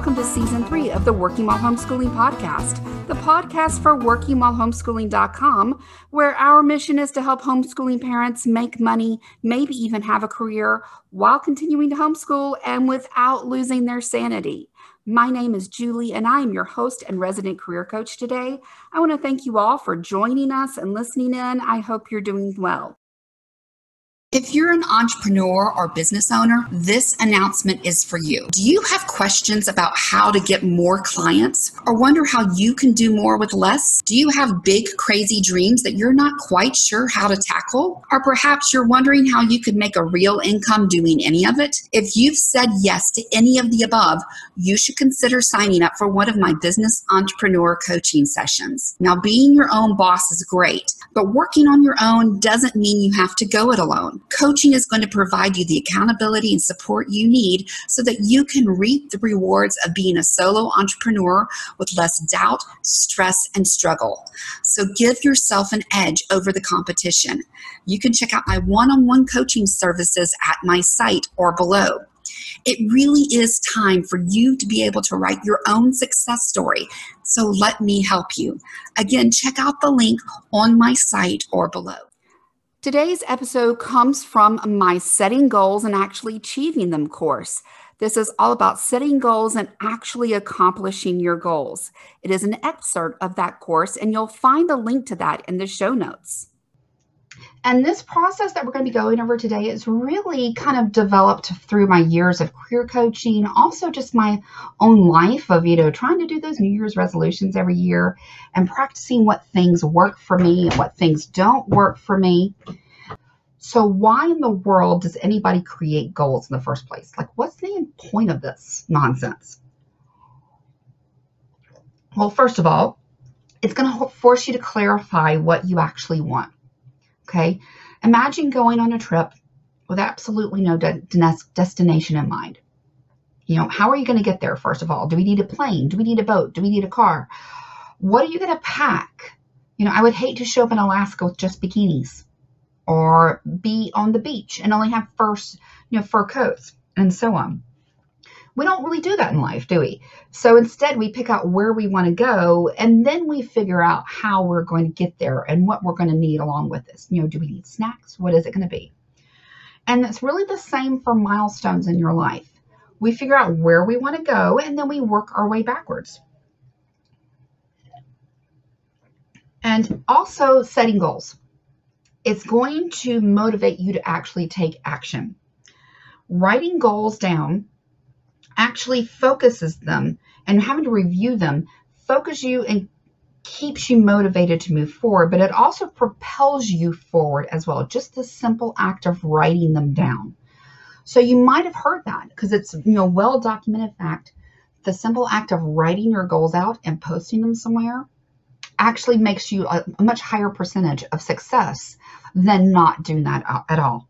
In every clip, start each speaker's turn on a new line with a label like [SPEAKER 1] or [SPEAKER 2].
[SPEAKER 1] Welcome to season three of the Working While Homeschooling podcast, the podcast for workingwhilehomeschooling.com, where our mission is to help homeschooling parents make money, maybe even have a career while continuing to homeschool and without losing their sanity. My name is Julie, and I am your host and resident career coach today. I want to thank you all for joining us and listening in. I hope you're doing well. If you're an entrepreneur or business owner, this announcement is for you. Do you have questions about how to get more clients or wonder how you can do more with less? Do you have big, crazy dreams that you're not quite sure how to tackle? Or perhaps you're wondering how you could make a real income doing any of it? If you've said yes to any of the above, you should consider signing up for one of my business entrepreneur coaching sessions. Now, being your own boss is great, but working on your own doesn't mean you have to go it alone. Coaching is going to provide you the accountability and support you need so that you can reap the rewards of being a solo entrepreneur with less doubt, stress, and struggle. So give yourself an edge over the competition. You can check out my one on one coaching services at my site or below. It really is time for you to be able to write your own success story. So let me help you. Again, check out the link on my site or below. Today's episode comes from my Setting Goals and Actually Achieving Them course. This is all about setting goals and actually accomplishing your goals. It is an excerpt of that course, and you'll find a link to that in the show notes. And this process that we're going to be going over today is really kind of developed through my years of career coaching, also just my own life of, you know, trying to do those New Year's resolutions every year and practicing what things work for me and what things don't work for me. So, why in the world does anybody create goals in the first place? Like, what's the point of this nonsense? Well, first of all, it's going to force you to clarify what you actually want. Okay. Imagine going on a trip with absolutely no de- destination in mind. You know, how are you going to get there, first of all? Do we need a plane? Do we need a boat? Do we need a car? What are you going to pack? You know, I would hate to show up in Alaska with just bikinis or be on the beach and only have fur, you know, fur coats and so on. We don't really do that in life, do we? So instead, we pick out where we want to go and then we figure out how we're going to get there and what we're going to need along with this. You know, do we need snacks? What is it going to be? And it's really the same for milestones in your life. We figure out where we want to go and then we work our way backwards. And also setting goals. It's going to motivate you to actually take action. Writing goals down actually focuses them and having to review them focus you and keeps you motivated to move forward, but it also propels you forward as well. Just the simple act of writing them down. So you might have heard that because it's you know well documented fact. The simple act of writing your goals out and posting them somewhere actually makes you a, much higher percentage of success than not doing that at all.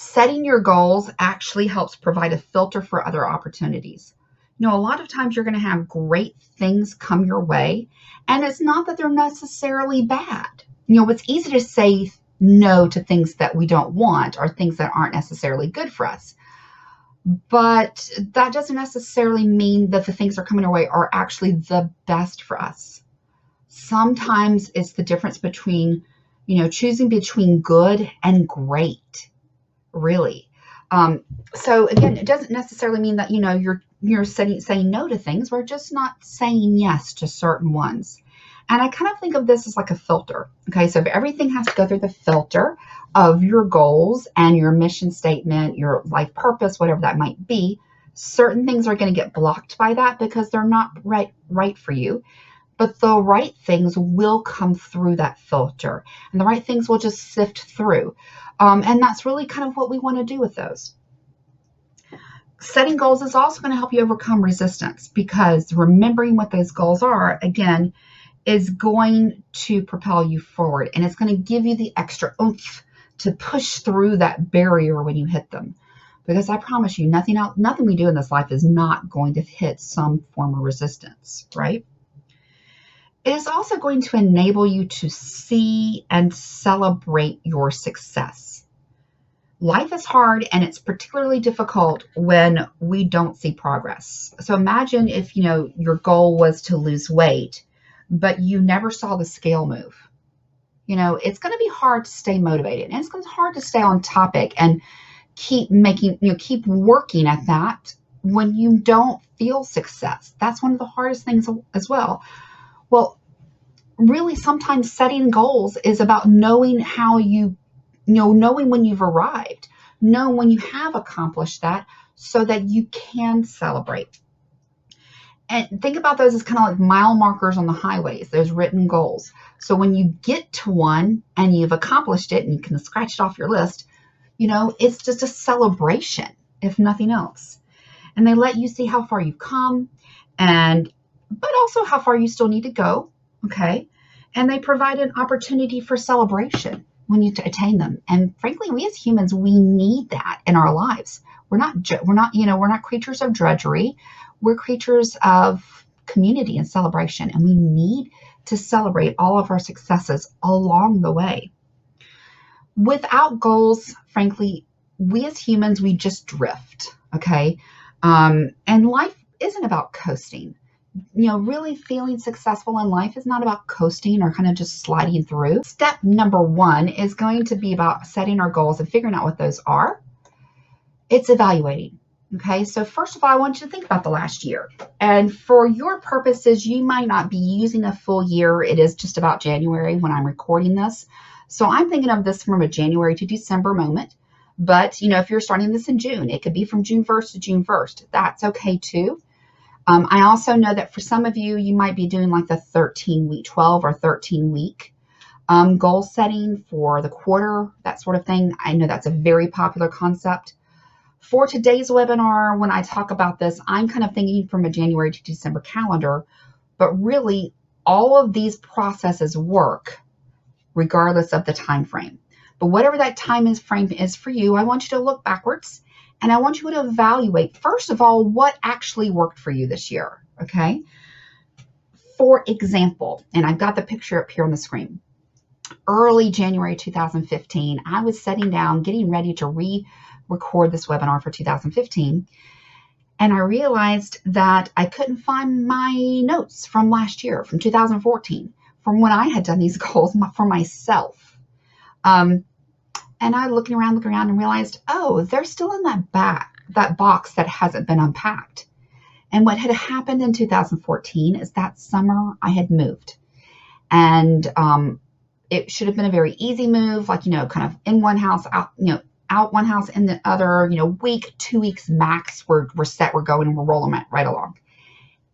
[SPEAKER 1] Setting your goals actually helps provide a filter for other opportunities. You know, a lot of times you're going to have great things come your way, and it's not that they're necessarily bad. You know, it's easy to say no to things that we don't want or things that aren't necessarily good for us. But that doesn't necessarily mean that the things that are coming our way are actually the best for us. Sometimes it's the difference between, you know, choosing between good and great really. Um, so again, it doesn't necessarily mean that you know you're you're saying saying no to things. We're just not saying yes to certain ones. And I kind of think of this as like a filter. Okay, so if everything has to go through the filter of your goals and your mission statement, your life purpose, whatever that might be, certain things are going to get blocked by that because they're not right right for you. But the right things will come through that filter, and the right things will just sift through. Um, and that's really kind of what we want to do with those. Setting goals is also going to help you overcome resistance because remembering what those goals are, again, is going to propel you forward and it's going to give you the extra oomph to push through that barrier when you hit them. Because I promise you, nothing else, nothing we do in this life is not going to hit some form of resistance, right? It is also going to enable you to see and celebrate your success. life is hard and it's particularly difficult when we don't see progress. So imagine if, you know, your goal was to lose weight, but you never saw the scale move. You know, it's going to be hard to stay motivated and it's going to be hard to stay on topic and keep making, you know, keep working at that when you don't feel success. That's one of the hardest things as well. Well, really sometimes setting goals is about knowing how you you know, knowing when you've arrived, know when you have accomplished that so that you can celebrate. And think about those as kind of like mile markers on the highways, those written goals. So when you get to one and you've accomplished it and you can scratch it off your list, you know, it's just a celebration, if nothing else. And they let you see how far you've come and but also how far you still need to go, okay? And they provide an opportunity for celebration when you attain them. And frankly, we as humans, we need that in our lives. We're not, we're not, you know, we're not creatures of drudgery. We're creatures of community and celebration, and we need to celebrate all of our successes along the way. Without goals, frankly, we as humans, we just drift. Okay. Um, and life isn't about coasting you know, really feeling successful in life is not about coasting or kind of just sliding through. Step number one is going to be about setting our goals and figuring out what those are. It's evaluating. Okay, so first of all, I want you to think about the last year. And for your purposes, you might not be using a full year. It is just about January when I'm recording this. So I'm thinking of this from a January to December moment. But, you know, if you're starting this in June, it could be from June 1st to June 1st. That's okay too. Um, I also know that for some of you, you might be doing like the 13 week, 12 or 13 week um, goal setting for the quarter, that sort of thing. I know that's a very popular concept. For today's webinar, when I talk about this, I'm kind of thinking from a January to December calendar, but really all of these processes work regardless of the time frame. But whatever that time is frame is for you, I want you to look backwards and I want you to evaluate, first of all, what actually worked for you this year. Okay. For example, and I've got the picture up here on the screen. Early January 2015, I was setting down, getting ready to re record this webinar for 2015. And I realized that I couldn't find my notes from last year, from 2014, from when I had done these goals for myself. Um, and I looking around, looking around and realized, oh, they're still in that back, that box that hasn't been unpacked. And what had happened in 2014 is that summer I had moved. And um, it should have been a very easy move, like, you know, kind of in one house, out, you know, out one house in the other, you know, week, two weeks max, we're, we're set, we're going, we're rolling right along.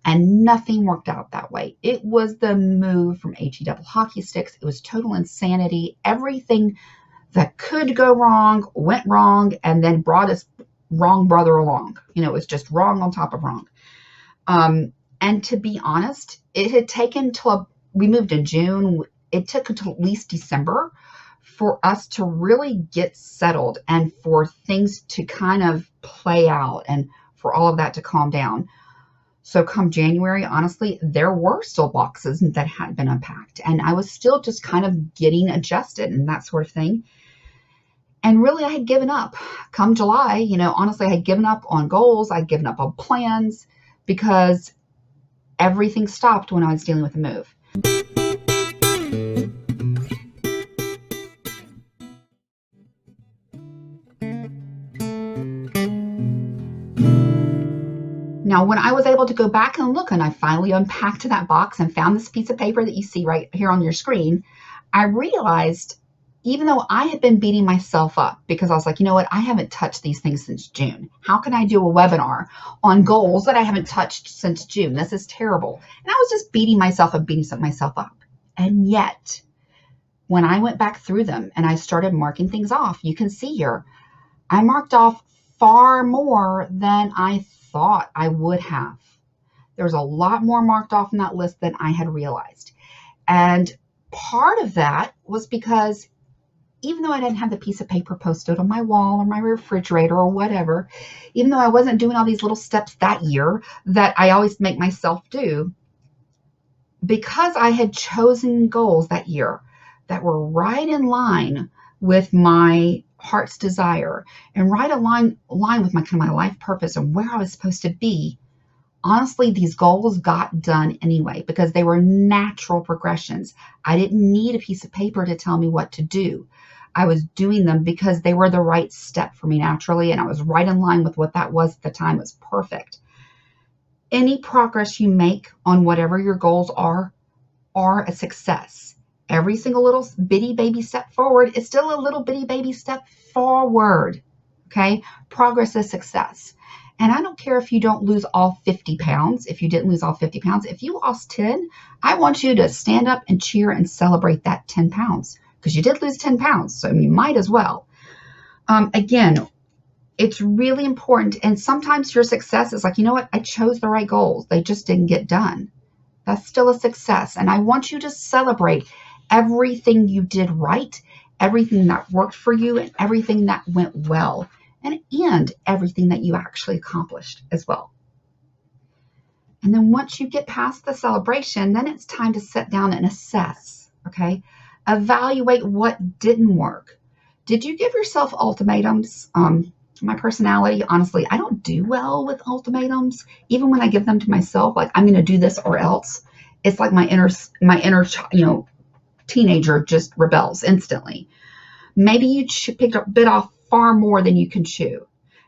[SPEAKER 1] And nothing worked out that way. It was the move from HE double hockey sticks. It was total insanity. Everything that could go wrong, went wrong, and then brought his wrong brother along. You know, it was just wrong on top of wrong. Um, and to be honest, it had taken till we moved in June. It took until at least December for us to really get settled and for things to kind of play out and for all of that to calm down. So come January, honestly, there were still boxes that hadn't been unpacked. And I was still just kind of getting adjusted and that sort of thing. And really, I had given up. Come July, you know, honestly, I had given up on goals, I'd given up on plans because everything stopped when I was dealing with the move. Now, when I was able to go back and look and I finally unpacked that box and found this piece of paper that you see right here on your screen, I realized even though I had been beating myself up because I was like, you know what, I haven't touched these things since June. How can I do a webinar on goals that I haven't touched since June? This is terrible. And I was just beating myself up, beating myself up. And yet, when I went back through them and I started marking things off, you can see here, I marked off far more than I thought I would have. There's a lot more marked off in that list than I had realized. And part of that was because even though I didn't have the piece of paper posted on my wall or my refrigerator or whatever, even though I wasn't doing all these little steps that year that I always make myself do, because I had chosen goals that year that were right in line with my heart's desire and right align line with my kind of my life purpose and where I was supposed to be, honestly, these goals got done anyway because they were natural progressions. I didn't need a piece of paper to tell me what to do. I was doing them because they were the right step for me naturally, and I was right in line with what that was at the time. It was perfect. Any progress you make on whatever your goals are are a success. Every single little bitty baby step forward is still a little bitty baby step forward. Okay, progress is success. And I don't care if you don't lose all 50 pounds, if you didn't lose all 50 pounds. If you lost 10, I want you to stand up and cheer and celebrate that 10 pounds because you did lose 10 pounds. So you might as well. Um, again, it's really important. And sometimes your success is like, you know what? I chose the right goals. They just didn't get done. That's still a success. And I want you to celebrate everything you did right, everything that worked for you, and everything that went well and, and everything that you actually accomplished as well. And then once you get past the celebration, then it's time to sit down and assess, okay? Evaluate what didn't work. Did you give yourself ultimatums? Um, my personality, honestly, I don't do well with ultimatums. Even when I give them to myself, like I'm going to do this or else, it's like my inner, my inner, you know, teenager just rebels instantly. Maybe you picked a bit off far more than you can chew.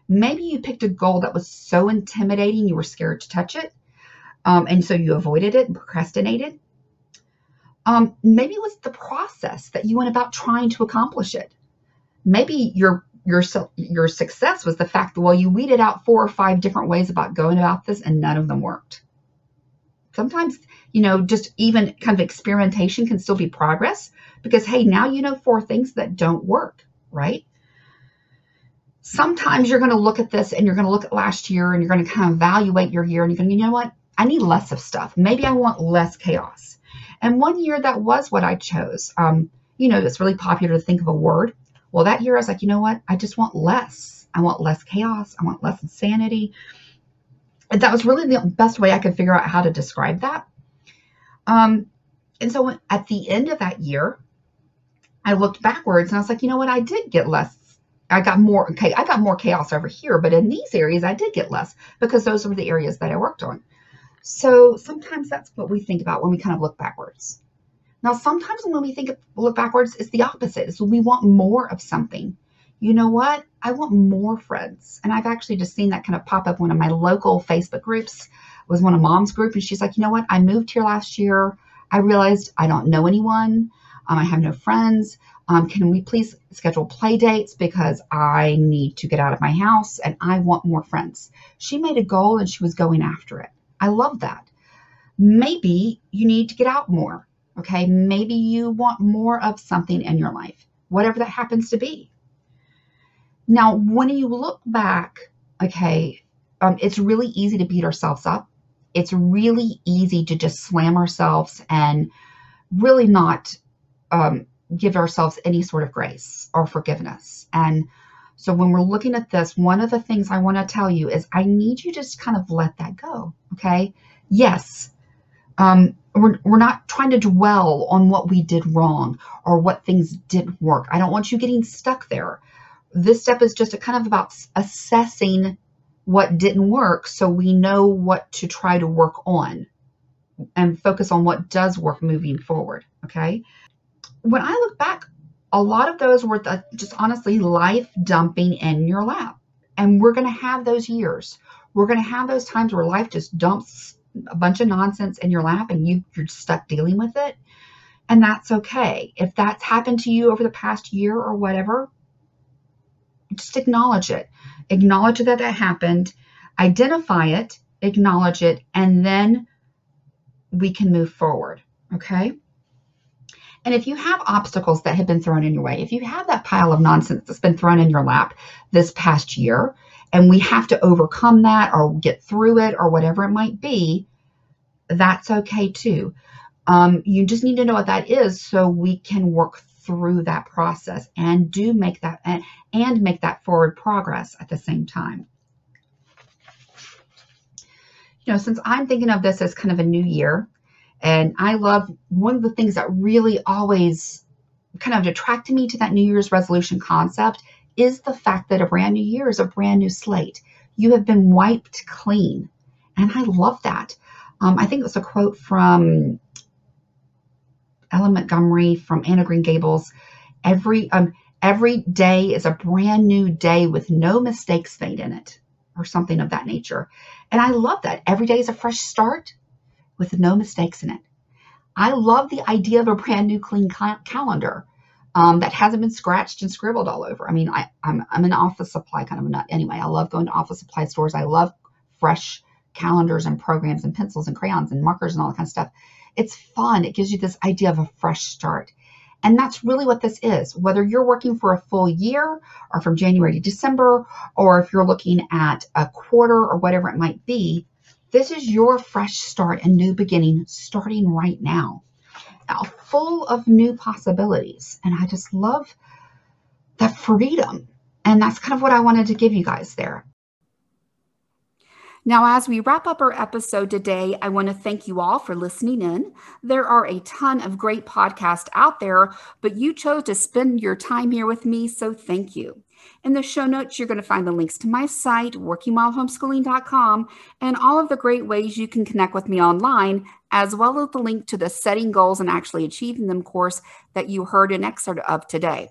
[SPEAKER 1] Maybe you picked a goal that was so intimidating you were scared to touch it, um, and so you avoided it and procrastinated. Um, maybe it was the process that you went about trying to accomplish it. Maybe your your your success was the fact that well you weeded out four or five different ways about going about this and none of them worked. Sometimes you know just even kind of experimentation can still be progress because hey now you know four things that don't work right sometimes you're going to look at this and you're going to look at last year and you're going to kind of evaluate your year and you're going to, you know what? I need less of stuff. Maybe I want less chaos. And one year that was what I chose. Um, you know, it's really popular to think of a word. Well, that year I was like, you know what? I just want less. I want less chaos. I want less insanity. And that was really the best way I could figure out how to describe that. Um, and so at the end of that year, I looked backwards and I was like, you know what? I did get less I got more okay, I got more chaos over here, but in these areas I did get less because those were the areas that I worked on. So sometimes that's what we think about when we kind of look backwards. Now, sometimes when we think of, look backwards, it's the opposite. It's we want more of something. You know what? I want more friends. And I've actually just seen that kind of pop up one of my local Facebook groups was one of mom's group. And she's like, you know what? I moved here last year. I realized I don't know anyone. Um, I have no friends. Um, can we please schedule play dates because I need to get out of my house and I want more friends. She made a goal and she was going after it. I love that. Maybe you need to get out more. Okay. Maybe you want more of something in your life, whatever that happens to be. Now, when you look back, okay, um, it's really easy to beat ourselves up. It's really easy to just slam ourselves and really not um, give ourselves any sort of grace or forgiveness. And so when we're looking at this, one of the things I want to tell you is I need you to just kind of let that go. Okay. Yes. Um, we're, we're not trying to dwell on what we did wrong or what things didn't work. I don't want you getting stuck there. This step is just a kind of about assessing what didn't work so we know what to try to work on and focus on what does work moving forward. Okay when I look back, a lot of those were the, just honestly life dumping in your lap. And we're going to have those years. We're going to have those times where life just dumps a bunch of nonsense in your lap and you, you're stuck dealing with it. And that's okay. If that's happened to you over the past year or whatever, just acknowledge it. Acknowledge that that happened, identify it, acknowledge it, and then we can move forward. Okay. And if you have obstacles that have been thrown in your way, if you have that pile of nonsense that's been thrown in your lap this past year, and we have to overcome that or get through it or whatever it might be, that's okay too. Um, you just need to know what that is so we can work through that process and do make that and, and make that forward progress at the same time. You know, since I'm thinking of this as kind of a new year, and I love one of the things that really always kind of attracted me to that New Year's resolution concept is the fact that a brand new year is a brand new slate. You have been wiped clean. And I love that. Um, I think it was a quote from L.M. Montgomery from Anne of Green Gables. Every um, every day is a brand new day with no mistakes made in it, or something of that nature. And I love that. Every day is a fresh start with no mistakes in it. I love the idea of a brand new clean ca- calendar um, that hasn't been scratched and scribbled all over. I mean, I, I'm, I'm an office supply kind of nut anyway. I love going to office supply stores. I love fresh calendars and programs and pencils and crayons and markers and all that kind of stuff. It's fun. It gives you this idea of a fresh start. And that's really what this is. Whether you're working for a full year or from January to December, or if you're looking at a quarter or whatever it might be, this is your fresh start and new beginning starting right now Now, full of new possibilities. And I just love that freedom. And that's kind of what I wanted to give you guys there.
[SPEAKER 2] Now, as we wrap up our episode today, I want to thank you all for listening in. There are a ton of great podcasts out there, but you chose to spend your time here with me, so thank you. In the show notes, you're going to find the links to my site, workingmomhomeschooling.com, and all of the great ways you can connect with me online, as well as the link to the Setting Goals and Actually Achieving Them course that you heard an excerpt of today.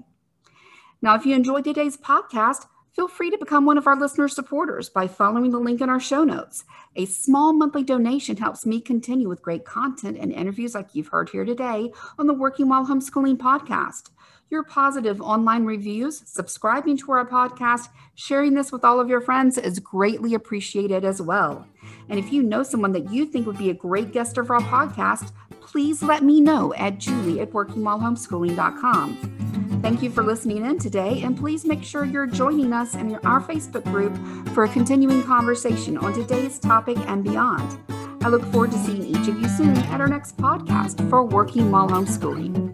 [SPEAKER 2] Now, if you enjoyed today's podcast, feel free to become one of our listener supporters by following the link in our show notes. A small monthly donation helps me continue with great content and interviews like you've heard here today on the Working While Homeschooling podcast your positive online reviews, subscribing to our podcast, sharing this with all of your friends is greatly appreciated as well. And if you know someone that you think would be a great guest of our podcast, please let me know at julie at workingwhilehomeschooling.com. Thank you for listening in today, and please make sure you're joining us in our Facebook group for a continuing conversation on today's topic and beyond. I look forward to seeing each of you soon at our next podcast for Working While Homeschooling.